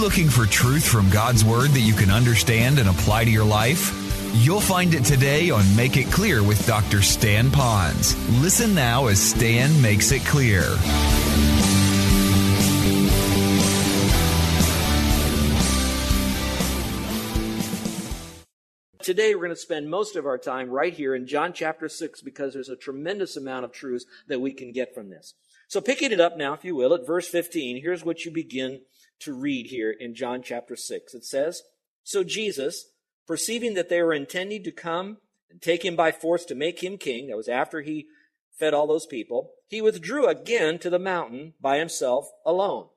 looking for truth from God's Word that you can understand and apply to your life? You'll find it today on Make It Clear with Dr. Stan Ponz. Listen now as Stan makes it clear. Today, we're going to spend most of our time right here in John chapter 6 because there's a tremendous amount of truths that we can get from this. So, picking it up now, if you will, at verse 15, here's what you begin to read here in John chapter 6. It says, So Jesus, perceiving that they were intending to come and take him by force to make him king, that was after he fed all those people, he withdrew again to the mountain by himself alone.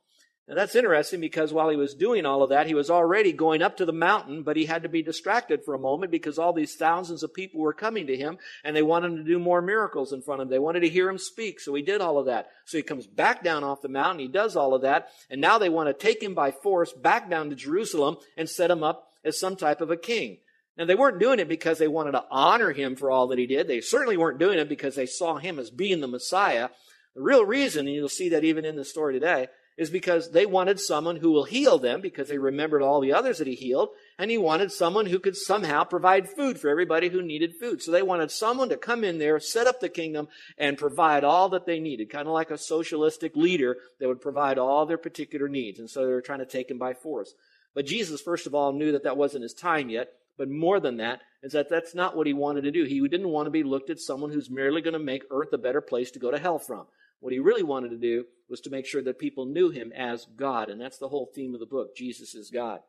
Now that's interesting because while he was doing all of that, he was already going up to the mountain, but he had to be distracted for a moment because all these thousands of people were coming to him and they wanted him to do more miracles in front of them. They wanted to hear him speak. So he did all of that. So he comes back down off the mountain. He does all of that. And now they want to take him by force back down to Jerusalem and set him up as some type of a king. Now they weren't doing it because they wanted to honor him for all that he did. They certainly weren't doing it because they saw him as being the Messiah. The real reason, and you'll see that even in the story today, is because they wanted someone who will heal them because they remembered all the others that he healed, and he wanted someone who could somehow provide food for everybody who needed food. So they wanted someone to come in there, set up the kingdom, and provide all that they needed, kind of like a socialistic leader that would provide all their particular needs. And so they were trying to take him by force. But Jesus, first of all, knew that that wasn't his time yet. But more than that, is that that's not what he wanted to do. He didn't want to be looked at someone who's merely going to make earth a better place to go to hell from. What he really wanted to do was to make sure that people knew him as God. And that's the whole theme of the book. Jesus is God.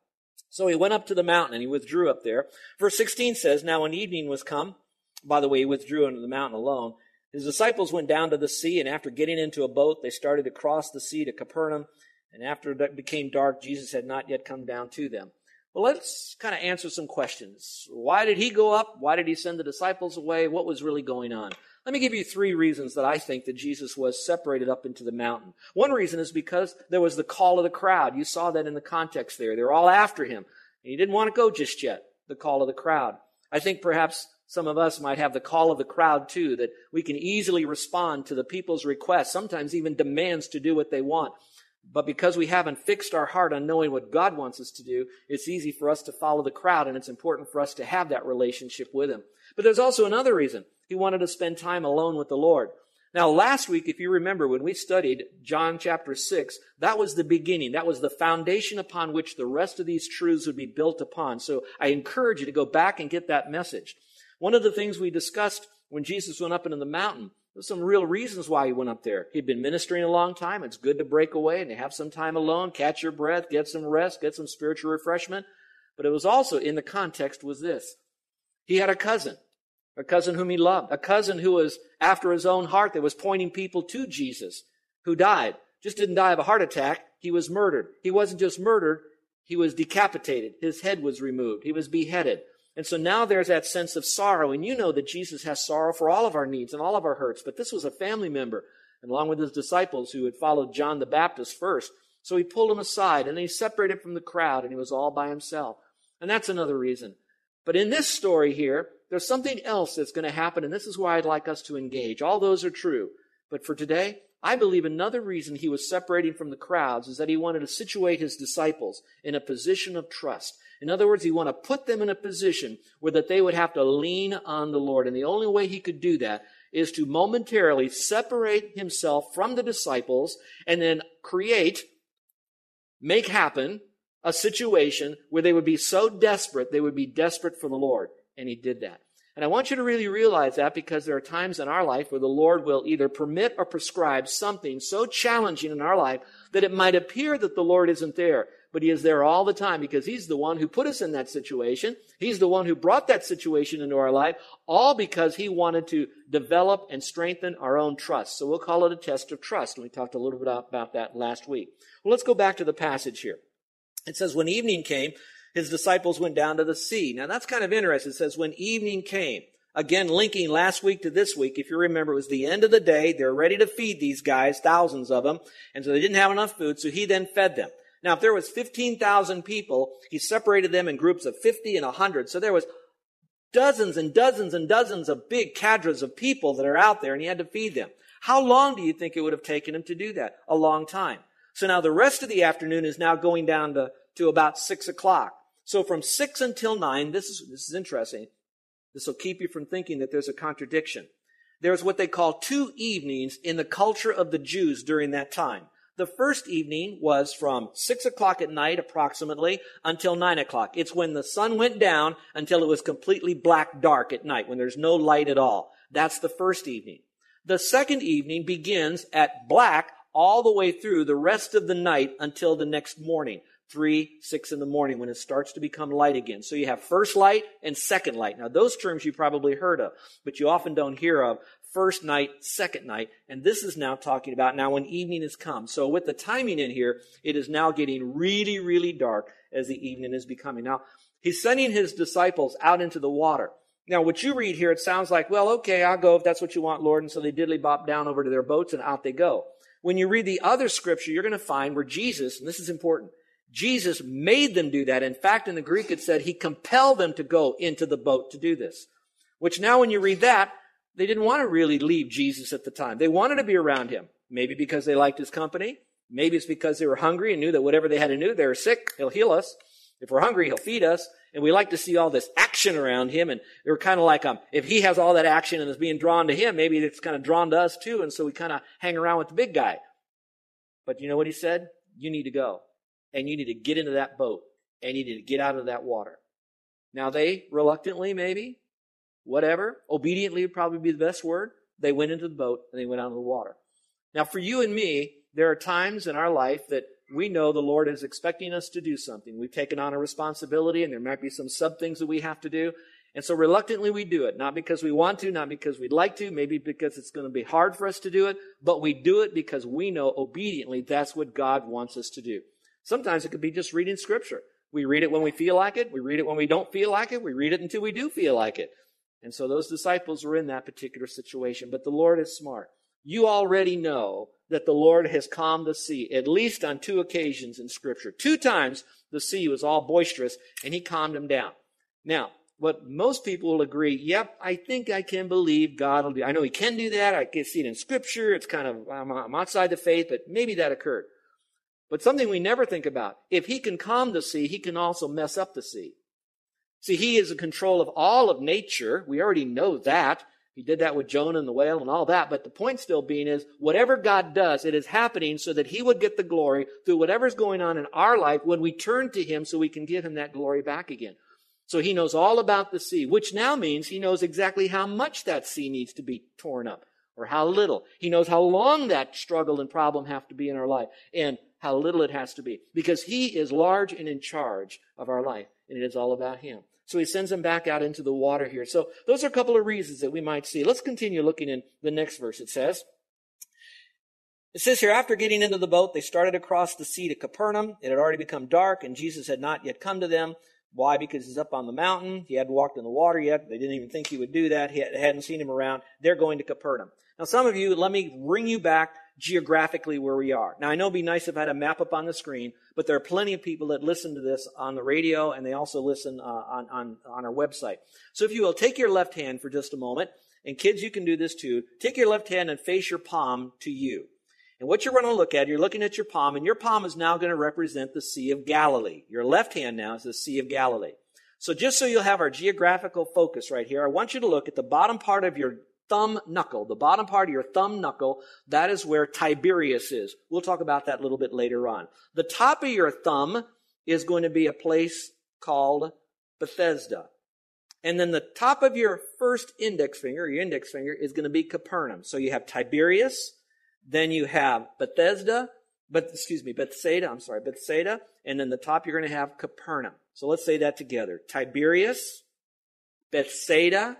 So he went up to the mountain and he withdrew up there. Verse 16 says, Now when evening was come, by the way, he withdrew into the mountain alone. His disciples went down to the sea, and after getting into a boat, they started to cross the sea to Capernaum. And after it became dark, Jesus had not yet come down to them. Well, let's kind of answer some questions. Why did he go up? Why did he send the disciples away? What was really going on? Let me give you three reasons that I think that Jesus was separated up into the mountain. One reason is because there was the call of the crowd. You saw that in the context there. They were all after him. And he didn't want to go just yet, the call of the crowd. I think perhaps some of us might have the call of the crowd too, that we can easily respond to the people's requests, sometimes even demands to do what they want. But because we haven't fixed our heart on knowing what God wants us to do, it's easy for us to follow the crowd, and it's important for us to have that relationship with Him. But there's also another reason. He wanted to spend time alone with the Lord. Now, last week, if you remember, when we studied John chapter 6, that was the beginning. That was the foundation upon which the rest of these truths would be built upon. So I encourage you to go back and get that message. One of the things we discussed when Jesus went up into the mountain there's some real reasons why he went up there. He'd been ministering a long time. It's good to break away and to have some time alone, catch your breath, get some rest, get some spiritual refreshment. But it was also in the context was this. He had a cousin, a cousin whom he loved, a cousin who was after his own heart that was pointing people to Jesus, who died. Just didn't die of a heart attack. He was murdered. He wasn't just murdered. He was decapitated. His head was removed. He was beheaded. And so now there's that sense of sorrow. And you know that Jesus has sorrow for all of our needs and all of our hurts. But this was a family member, and along with his disciples who had followed John the Baptist first. So he pulled him aside and he separated from the crowd and he was all by himself. And that's another reason. But in this story here, there's something else that's going to happen. And this is why I'd like us to engage. All those are true. But for today, I believe another reason he was separating from the crowds is that he wanted to situate his disciples in a position of trust. In other words, he wanted to put them in a position where that they would have to lean on the Lord. And the only way he could do that is to momentarily separate himself from the disciples and then create, make happen a situation where they would be so desperate, they would be desperate for the Lord. And he did that. And I want you to really realize that because there are times in our life where the Lord will either permit or prescribe something so challenging in our life that it might appear that the Lord isn't there. but he is there all the time because he's the one who put us in that situation. He's the one who brought that situation into our life, all because he wanted to develop and strengthen our own trust. So we'll call it a test of trust. And we talked a little bit about that last week. Well, let's go back to the passage here. It says, when evening came, his disciples went down to the sea. Now that's kind of interesting. It says, when evening came. Again, linking last week to this week, if you remember, it was the end of the day. They're ready to feed these guys, thousands of them. And so they didn't have enough food, so he then fed them. Now, if there was 15,000 people, he separated them in groups of 50 and 100. So there was dozens and dozens and dozens of big cadres of people that are out there, and he had to feed them. How long do you think it would have taken him to do that? A long time. So now the rest of the afternoon is now going down to, to about 6 o'clock. So from 6 until 9, this is, this is interesting. This will keep you from thinking that there's a contradiction. There's what they call two evenings in the culture of the Jews during that time. The first evening was from six o'clock at night approximately until nine o'clock. It's when the sun went down until it was completely black dark at night, when there's no light at all. That's the first evening. The second evening begins at black all the way through the rest of the night until the next morning three, six in the morning when it starts to become light again. So you have first light and second light. Now those terms you probably heard of, but you often don't hear of first night, second night. And this is now talking about now when evening has come. So with the timing in here, it is now getting really, really dark as the evening is becoming. Now he's sending his disciples out into the water. Now, what you read here, it sounds like, well, okay, I'll go if that's what you want, Lord. And so they diddly bop down over to their boats and out they go. When you read the other scripture, you're going to find where Jesus, and this is important, Jesus made them do that. In fact, in the Greek, it said he compelled them to go into the boat to do this. Which now, when you read that, they didn't want to really leave Jesus at the time. They wanted to be around him. Maybe because they liked his company. Maybe it's because they were hungry and knew that whatever they had to do, they were sick, he'll heal us. If we're hungry, he'll feed us. And we like to see all this action around him. And we're kind of like, um, if he has all that action and is being drawn to him, maybe it's kind of drawn to us too. And so we kind of hang around with the big guy. But you know what he said? You need to go and you need to get into that boat and you need to get out of that water. Now they reluctantly, maybe, whatever, obediently would probably be the best word. They went into the boat and they went out of the water. Now for you and me, there are times in our life that we know the Lord is expecting us to do something. We've taken on a responsibility and there might be some sub things that we have to do. And so reluctantly we do it, not because we want to, not because we'd like to, maybe because it's going to be hard for us to do it, but we do it because we know obediently that's what God wants us to do. Sometimes it could be just reading scripture. We read it when we feel like it. We read it when we don't feel like it. We read it until we do feel like it. And so those disciples were in that particular situation. But the Lord is smart. You already know that the Lord has calmed the sea, at least on two occasions in scripture. Two times the sea was all boisterous and he calmed them down. Now, what most people will agree, yep, I think I can believe God will do. I know he can do that. I can see it in scripture. It's kind of, I'm outside the faith, but maybe that occurred. But something we never think about. If he can calm the sea, he can also mess up the sea. See, he is in control of all of nature. We already know that. He did that with Jonah and the whale and all that. But the point still being is, whatever God does, it is happening so that he would get the glory through whatever's going on in our life when we turn to him so we can give him that glory back again. So he knows all about the sea, which now means he knows exactly how much that sea needs to be torn up or how little. He knows how long that struggle and problem have to be in our life. And how little it has to be. Because He is large and in charge of our life, and it is all about Him. So He sends them back out into the water here. So those are a couple of reasons that we might see. Let's continue looking in the next verse. It says, it says here, after getting into the boat, they started across the sea to Capernaum. It had already become dark, and Jesus had not yet come to them. Why? Because he's up on the mountain. He hadn't walked in the water yet. They didn't even think he would do that. He hadn't seen him around. They're going to Capernaum. Now, some of you, let me bring you back geographically where we are. Now, I know it'd be nice if I had a map up on the screen, but there are plenty of people that listen to this on the radio and they also listen uh, on, on, on our website. So if you will, take your left hand for just a moment, and kids, you can do this too. Take your left hand and face your palm to you. And what you're going to look at, you're looking at your palm, and your palm is now going to represent the Sea of Galilee. Your left hand now is the Sea of Galilee. So just so you'll have our geographical focus right here, I want you to look at the bottom part of your thumb knuckle, the bottom part of your thumb knuckle, that is where Tiberias is. We'll talk about that a little bit later on. The top of your thumb is going to be a place called Bethesda. And then the top of your first index finger, your index finger, is going to be Capernaum. So you have Tiberias, then you have Bethesda, but excuse me, Bethsaida, I'm sorry, Bethsaida, and then the top you're going to have Capernaum. So let's say that together. Tiberias, Bethsaida,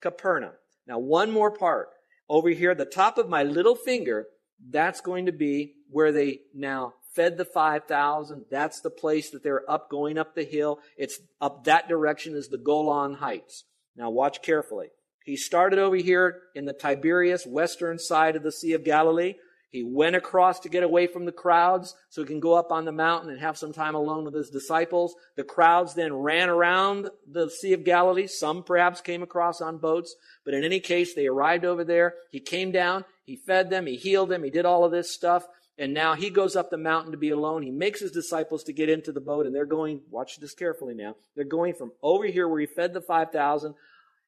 Capernaum. Now one more part. Over here, the top of my little finger, that's going to be where they now fed the 5,000. That's the place that they're up, going up the hill. It's up that direction is the Golan Heights. Now watch carefully. He started over here in the Tiberias, western side of the Sea of Galilee. He went across to get away from the crowds so he can go up on the mountain and have some time alone with his disciples. The crowds then ran around the Sea of Galilee. Some perhaps came across on boats, but in any case, they arrived over there. He came down, he fed them, he healed them, he did all of this stuff. And now he goes up the mountain to be alone. He makes his disciples to get into the boat and they're going, watch this carefully now. They're going from over here where he fed the 5,000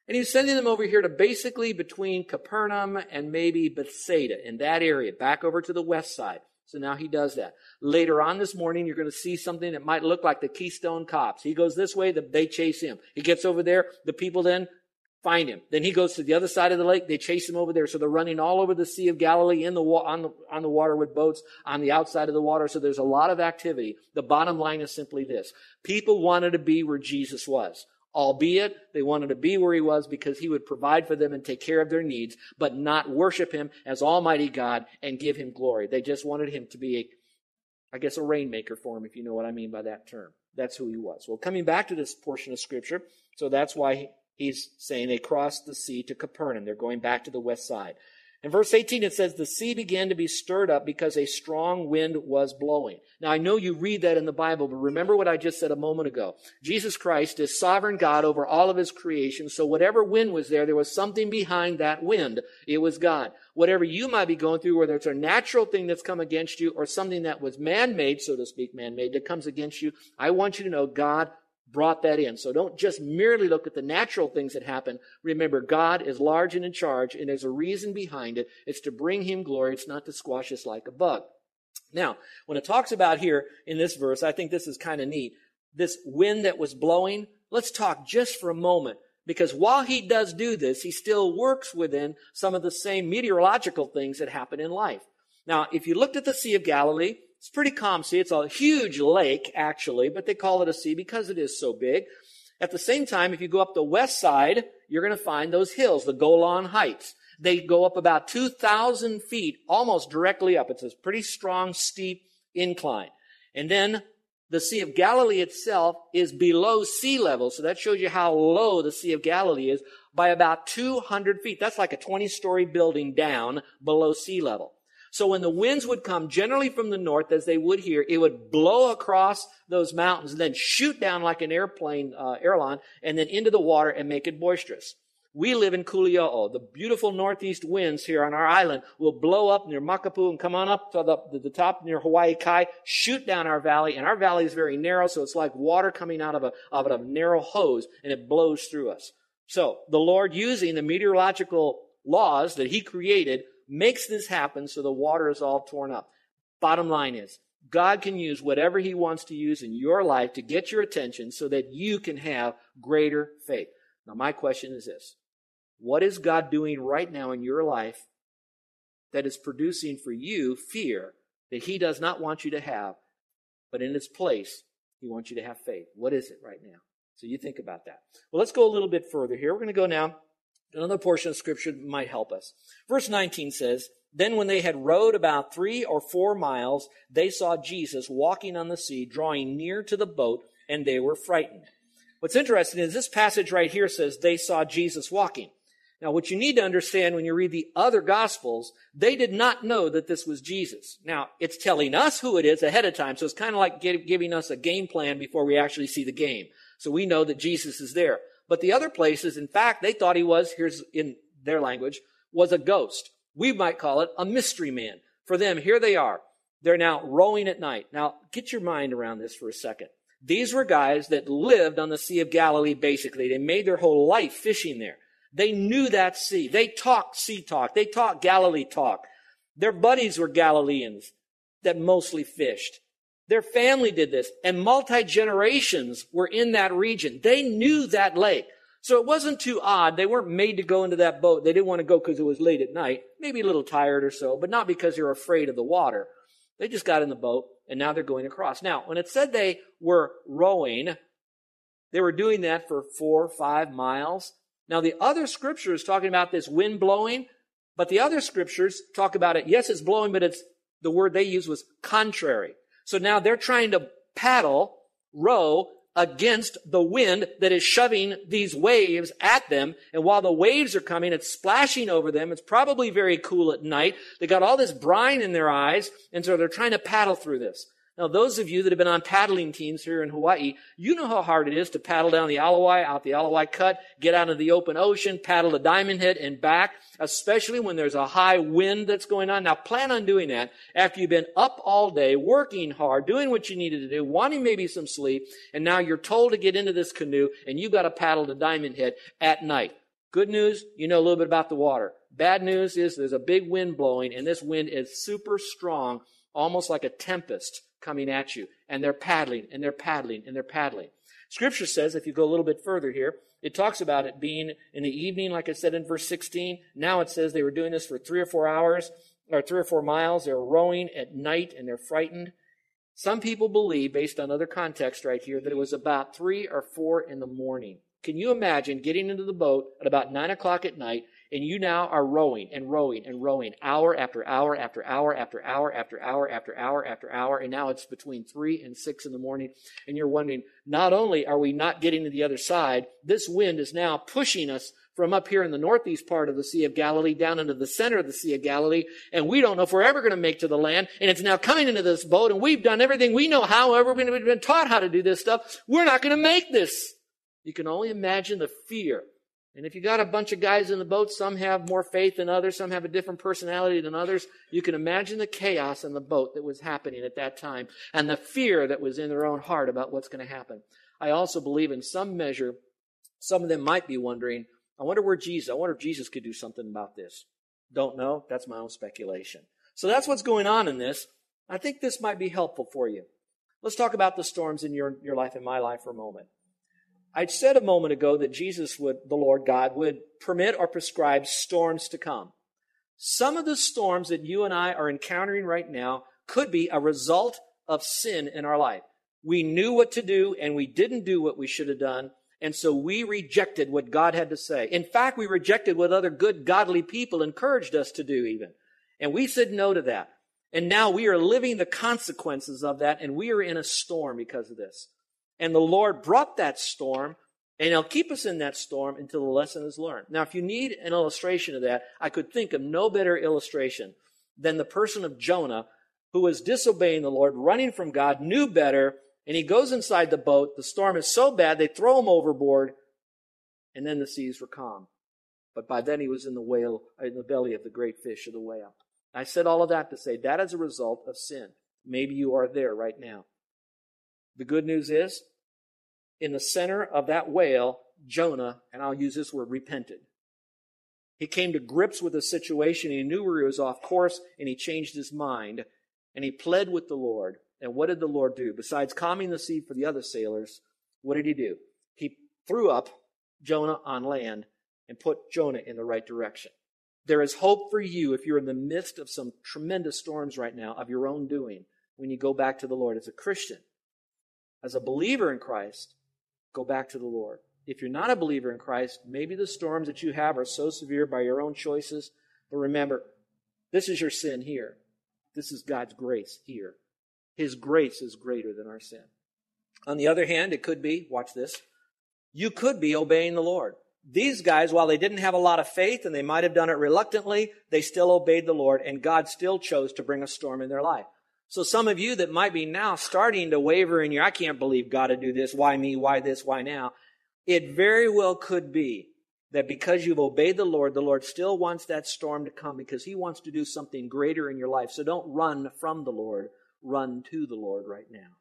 and he's sending them over here to basically between Capernaum and maybe Bethsaida in that area, back over to the west side. So now he does that. Later on this morning, you're going to see something that might look like the Keystone Cops. He goes this way, they chase him. He gets over there, the people then find him. Then he goes to the other side of the lake, they chase him over there. So they're running all over the Sea of Galilee in the wa- on the on the water with boats on the outside of the water. So there's a lot of activity. The bottom line is simply this: people wanted to be where Jesus was albeit they wanted to be where he was because he would provide for them and take care of their needs, but not worship him as Almighty God and give him glory. They just wanted him to be, a, I guess, a rainmaker for him, if you know what I mean by that term. That's who he was. Well, coming back to this portion of scripture, so that's why he's saying they crossed the sea to Capernaum. They're going back to the west side. In verse 18, it says, The sea began to be stirred up because a strong wind was blowing. Now, I know you read that in the Bible, but remember what I just said a moment ago. Jesus Christ is sovereign God over all of his creation, so whatever wind was there, there was something behind that wind. It was God. Whatever you might be going through, whether it's a natural thing that's come against you or something that was man-made, so to speak, man-made, that comes against you, I want you to know God brought that in. So don't just merely look at the natural things that happen. Remember, God is large and in charge, and there's a reason behind it. It's to bring him glory. It's not to squash us like a bug. Now, when it talks about here in this verse, I think this is kind of neat. This wind that was blowing, let's talk just for a moment. Because while he does do this, he still works within some of the same meteorological things that happen in life. Now, if you looked at the Sea of Galilee, it's pretty calm sea. It's a huge lake, actually, but they call it a sea because it is so big. At the same time, if you go up the west side, you're going to find those hills, the Golan Heights. They go up about 2,000 feet, almost directly up. It's a pretty strong, steep incline. And then the Sea of Galilee itself is below sea level. So that shows you how low the Sea of Galilee is by about 200 feet. That's like a 20 story building down below sea level. So when the winds would come generally from the north, as they would here, it would blow across those mountains and then shoot down like an airplane, uh, airline, and then into the water and make it boisterous. We live in Kuliouou. The beautiful northeast winds here on our island will blow up near Makapuu and come on up to the, the top near Hawaii Kai, shoot down our valley, and our valley is very narrow, so it's like water coming out of a, of a narrow hose, and it blows through us. So, the Lord using the meteorological laws that He created makes this happen so the water is all torn up. Bottom line is, God can use whatever He wants to use in your life to get your attention so that you can have greater faith. Now, my question is this What is God doing right now in your life that is producing for you fear that He does not want you to have, but in its place, He wants you to have faith? What is it right now? So you think about that. Well, let's go a little bit further here. We're going to go now Another portion of scripture might help us. Verse 19 says, Then when they had rowed about three or four miles, they saw Jesus walking on the sea, drawing near to the boat, and they were frightened. What's interesting is this passage right here says they saw Jesus walking. Now, what you need to understand when you read the other gospels, they did not know that this was Jesus. Now, it's telling us who it is ahead of time, so it's kind of like giving us a game plan before we actually see the game. So we know that Jesus is there. But the other places, in fact, they thought he was, here's in their language, was a ghost. We might call it a mystery man. For them, here they are. They're now rowing at night. Now, get your mind around this for a second. These were guys that lived on the Sea of Galilee, basically. They made their whole life fishing there. They knew that sea. They talked sea talk. They talked Galilee talk. Their buddies were Galileans that mostly fished. Their family did this, and multi generations were in that region. They knew that lake. So it wasn't too odd. They weren't made to go into that boat. They didn't want to go because it was late at night, maybe a little tired or so, but not because they were afraid of the water. They just got in the boat and now they're going across. Now, when it said they were rowing, they were doing that for four or five miles. Now, the other scripture is talking about this wind blowing, but the other scriptures talk about it. Yes, it's blowing, but it's the word they use was contrary. So now they're trying to paddle, row against the wind that is shoving these waves at them. And while the waves are coming, it's splashing over them. It's probably very cool at night. They got all this brine in their eyes. And so they're trying to paddle through this. Now, those of you that have been on paddling teams here in Hawaii, you know how hard it is to paddle down the Ala Wai, out the Ala Wai Cut, get out into the open ocean, paddle the Diamond Head and back, especially when there's a high wind that's going on. Now, plan on doing that after you've been up all day, working hard, doing what you needed to do, wanting maybe some sleep, and now you're told to get into this canoe and you've got to paddle the Diamond Head at night. Good news, you know a little bit about the water. Bad news is there's a big wind blowing, and this wind is super strong, almost like a tempest coming at you. And they're paddling and they're paddling and they're paddling. Scripture says, if you go a little bit further here, it talks about it being in the evening, like I said in verse 16. Now it says they were doing this for three or four hours, or three or four miles. They're rowing at night and they're frightened. Some people believe, based on other context right here, that it was about three or four in the morning. Can you imagine getting into the boat at about nine o'clock at night and you now are rowing and rowing and rowing hour after hour after hour after hour after hour after hour after hour. And now it's between three and six in the morning. And you're wondering, not only are we not getting to the other side, this wind is now pushing us from up here in the northeast part of the Sea of Galilee down into the center of the Sea of Galilee. And we don't know if we're ever going to make to the land. And it's now coming into this boat and we've done everything we know however we've been taught how to do this stuff. We're not going to make this. You can only imagine the fear and if you got a bunch of guys in the boat, some have more faith than others, some have a different personality than others, you can imagine the chaos in the boat that was happening at that time and the fear that was in their own heart about what's going to happen. I also believe in some measure, some of them might be wondering, I wonder where Jesus, I wonder if Jesus could do something about this. Don't know. That's my own speculation. So that's what's going on in this. I think this might be helpful for you. Let's talk about the storms in your, your life and my life for a moment. I said a moment ago that Jesus would, the Lord God, would permit or prescribe storms to come. Some of the storms that you and I are encountering right now could be a result of sin in our life. We knew what to do and we didn't do what we should have done. And so we rejected what God had to say. In fact, we rejected what other good, godly people encouraged us to do even. And we said no to that. And now we are living the consequences of that and we are in a storm because of this. And the Lord brought that storm, and He'll keep us in that storm until the lesson is learned. Now, if you need an illustration of that, I could think of no better illustration than the person of Jonah, who was disobeying the Lord, running from God, knew better, and he goes inside the boat. The storm is so bad, they throw him overboard, and then the seas were calm. But by then he was in the whale, in the belly of the great fish of the whale. I said all of that to say that is a result of sin. Maybe you are there right now. The good news is, in the center of that whale, Jonah, and I'll use this word, repented. He came to grips with the situation. He knew where he was off course, and he changed his mind, and he pled with the Lord. And what did the Lord do? Besides calming the sea for the other sailors, what did he do? He threw up Jonah on land and put Jonah in the right direction. There is hope for you if you're in the midst of some tremendous storms right now of your own doing when you go back to the Lord as a Christian as a believer in Christ, go back to the Lord. If you're not a believer in Christ, maybe the storms that you have are so severe by your own choices. But remember, this is your sin here. This is God's grace here. His grace is greater than our sin. On the other hand, it could be, watch this, you could be obeying the Lord. These guys, while they didn't have a lot of faith and they might have done it reluctantly, they still obeyed the Lord and God still chose to bring a storm in their life. So some of you that might be now starting to waver in your, I can't believe God to do this. Why me? Why this? Why now? It very well could be that because you've obeyed the Lord, the Lord still wants that storm to come because He wants to do something greater in your life. So don't run from the Lord. Run to the Lord right now.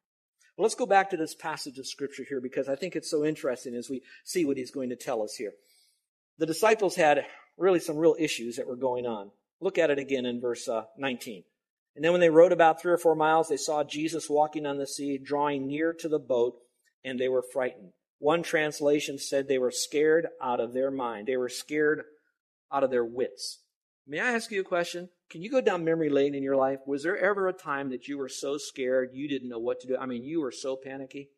Well, let's go back to this passage of Scripture here because I think it's so interesting as we see what He's going to tell us here. The disciples had really some real issues that were going on. Look at it again in verse uh, 19. And then when they rowed about three or four miles, they saw Jesus walking on the sea, drawing near to the boat, and they were frightened. One translation said they were scared out of their mind. They were scared out of their wits. May I ask you a question? Can you go down memory lane in your life? Was there ever a time that you were so scared you didn't know what to do? I mean, you were so panicky.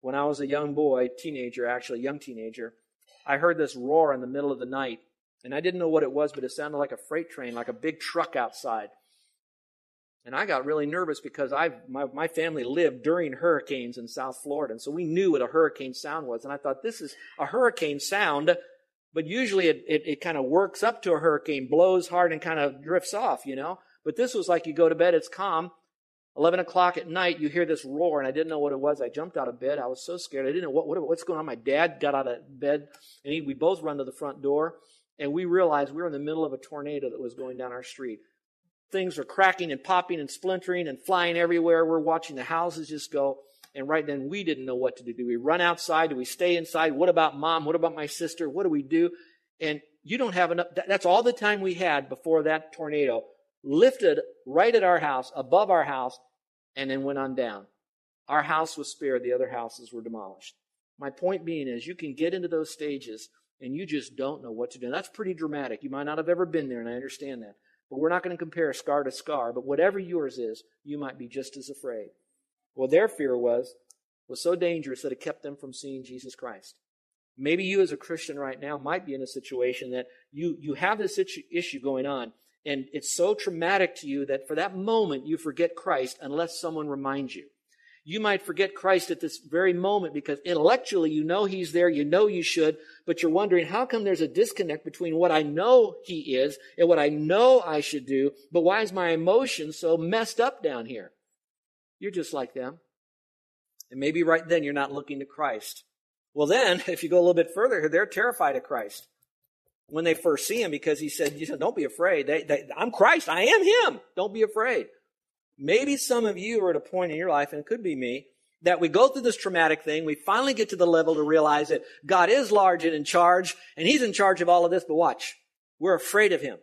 When I was a young boy, teenager, actually, young teenager, I heard this roar in the middle of the night. And I didn't know what it was, but it sounded like a freight train, like a big truck outside. And I got really nervous because I my, my family lived during hurricanes in South Florida. And so we knew what a hurricane sound was. And I thought, this is a hurricane sound but usually it, it, it kind of works up to a hurricane, blows hard and kind of drifts off, you know? But this was like you go to bed, it's calm. 11 o'clock at night, you hear this roar, and I didn't know what it was. I jumped out of bed. I was so scared. I didn't know what, what what's going on. My dad got out of bed, and he, we both run to the front door, and we realized we were in the middle of a tornado that was going down our street. Things were cracking and popping and splintering and flying everywhere. We're watching the houses just go. And right then we didn't know what to do. Do we run outside? Do we stay inside? What about mom? What about my sister? What do we do? And you don't have enough. That's all the time we had before that tornado lifted right at our house, above our house, and then went on down. Our house was spared. The other houses were demolished. My point being is you can get into those stages and you just don't know what to do. And that's pretty dramatic. You might not have ever been there, and I understand that. But we're not going to compare scar to scar. But whatever yours is, you might be just as afraid. Well, their fear was, was so dangerous that it kept them from seeing Jesus Christ. Maybe you as a Christian right now might be in a situation that you, you have this issue going on and it's so traumatic to you that for that moment you forget Christ unless someone reminds you. You might forget Christ at this very moment because intellectually you know He's there, you know you should, but you're wondering how come there's a disconnect between what I know He is and what I know I should do, but why is my emotion so messed up down here? You're just like them. And maybe right then you're not looking to Christ. Well, then, if you go a little bit further, they're terrified of Christ when they first see him because he said, you said don't be afraid. They, they, I'm Christ. I am him. Don't be afraid. Maybe some of you are at a point in your life, and it could be me, that we go through this traumatic thing. We finally get to the level to realize that God is large and in charge, and he's in charge of all of this, but watch. We're afraid of him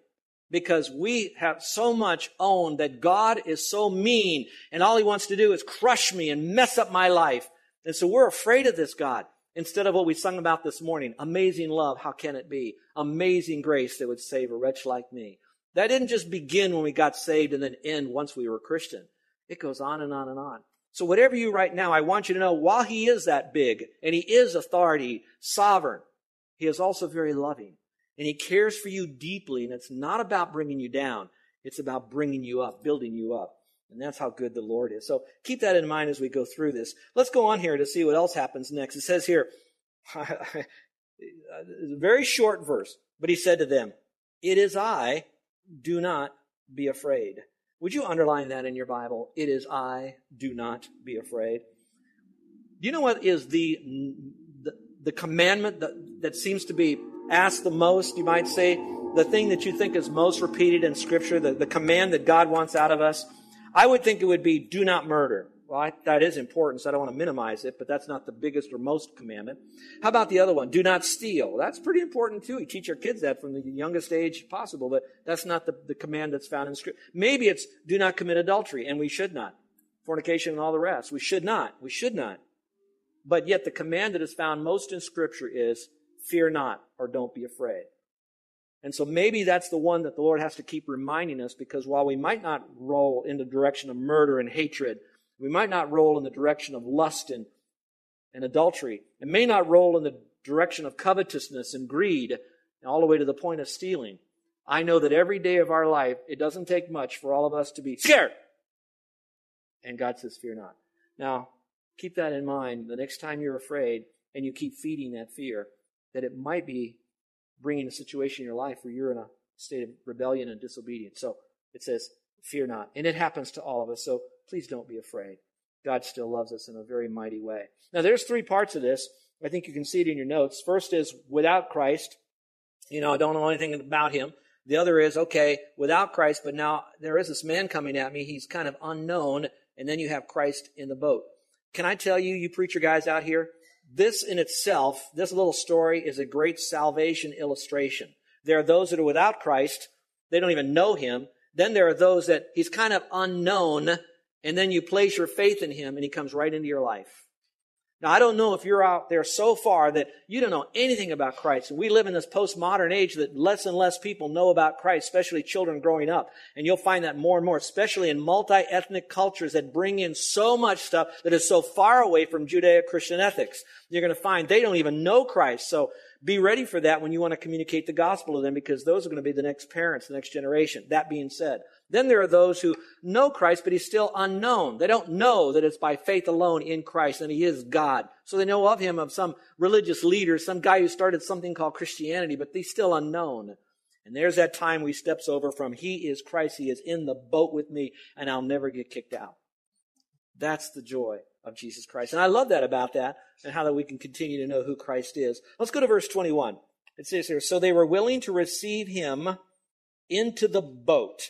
because we have so much owned that God is so mean and all he wants to do is crush me and mess up my life. And so we're afraid of this God instead of what we sung about this morning. Amazing love. How can it be? Amazing grace that would save a wretch like me. That didn't just begin when we got saved and then end once we were Christian. It goes on and on and on. So whatever you right now, I want you to know while he is that big and he is authority, sovereign, he is also very loving and He cares for you deeply. And it's not about bringing you down, it's about bringing you up, building you up. And that's how good the Lord is. So keep that in mind as we go through this. Let's go on here to see what else happens next. It says here, a very short verse, but he said to them, It is I, do not be afraid. Would you underline that in your Bible? It is I, do not be afraid. Do you know what is the, the, the commandment that, that seems to be asked the most, you might say, the thing that you think is most repeated in Scripture, the, the command that God wants out of us, I would think it would be do not murder. Well, I, that is important, so I don't want to minimize it, but that's not the biggest or most commandment. How about the other one? Do not steal. That's pretty important too. You teach your kids that from the youngest age possible, but that's not the, the command that's found in Scripture. Maybe it's do not commit adultery, and we should not. Fornication and all the rest. We should not. We should not. But yet the command that is found most in Scripture is fear not or don't be afraid. And so maybe that's the one that the Lord has to keep reminding us because while we might not roll in the direction of murder and hatred, we might not roll in the direction of lust and, and adultery. It may not roll in the direction of covetousness and greed, and all the way to the point of stealing. I know that every day of our life, it doesn't take much for all of us to be scared. And God says, fear not. Now, keep that in mind the next time you're afraid and you keep feeding that fear that it might be bringing a situation in your life where you're in a state of rebellion and disobedience. So it says, fear not. And it happens to all of us. So please don't be afraid. God still loves us in a very mighty way. Now there's three parts of this. I think you can see it in your notes. First is without Christ. You know, I don't know anything about him. The other is, okay, without Christ, but now there is this man coming at me. He's kind of unknown. And then you have Christ in the boat. Can I tell you, you preacher guys out here, this in itself, this little story is a great salvation illustration. There are those that are without Christ. They don't even know him. Then there are those that he's kind of unknown and then you place your faith in him and he comes right into your life. Now, I don't know if you're out there so far that you don't know anything about Christ. And we live in this postmodern age that less and less people know about Christ, especially children growing up. And you'll find that more and more, especially in multi-ethnic cultures that bring in so much stuff that is so far away from Judeo-Christian ethics. You're going to find they don't even know Christ. So be ready for that when you want to communicate the gospel to them because those are going to be the next parents, the next generation. That being said, then there are those who know Christ, but he's still unknown. They don't know that it's by faith alone in Christ and he is God. So they know of him, of some religious leader, some guy who started something called Christianity, but he's still unknown. And there's that time we steps over from he is Christ, he is in the boat with me, and I'll never get kicked out. That's the joy of Jesus Christ. And I love that about that and how that we can continue to know who Christ is. Let's go to verse 21. It says here, so they were willing to receive him into the boat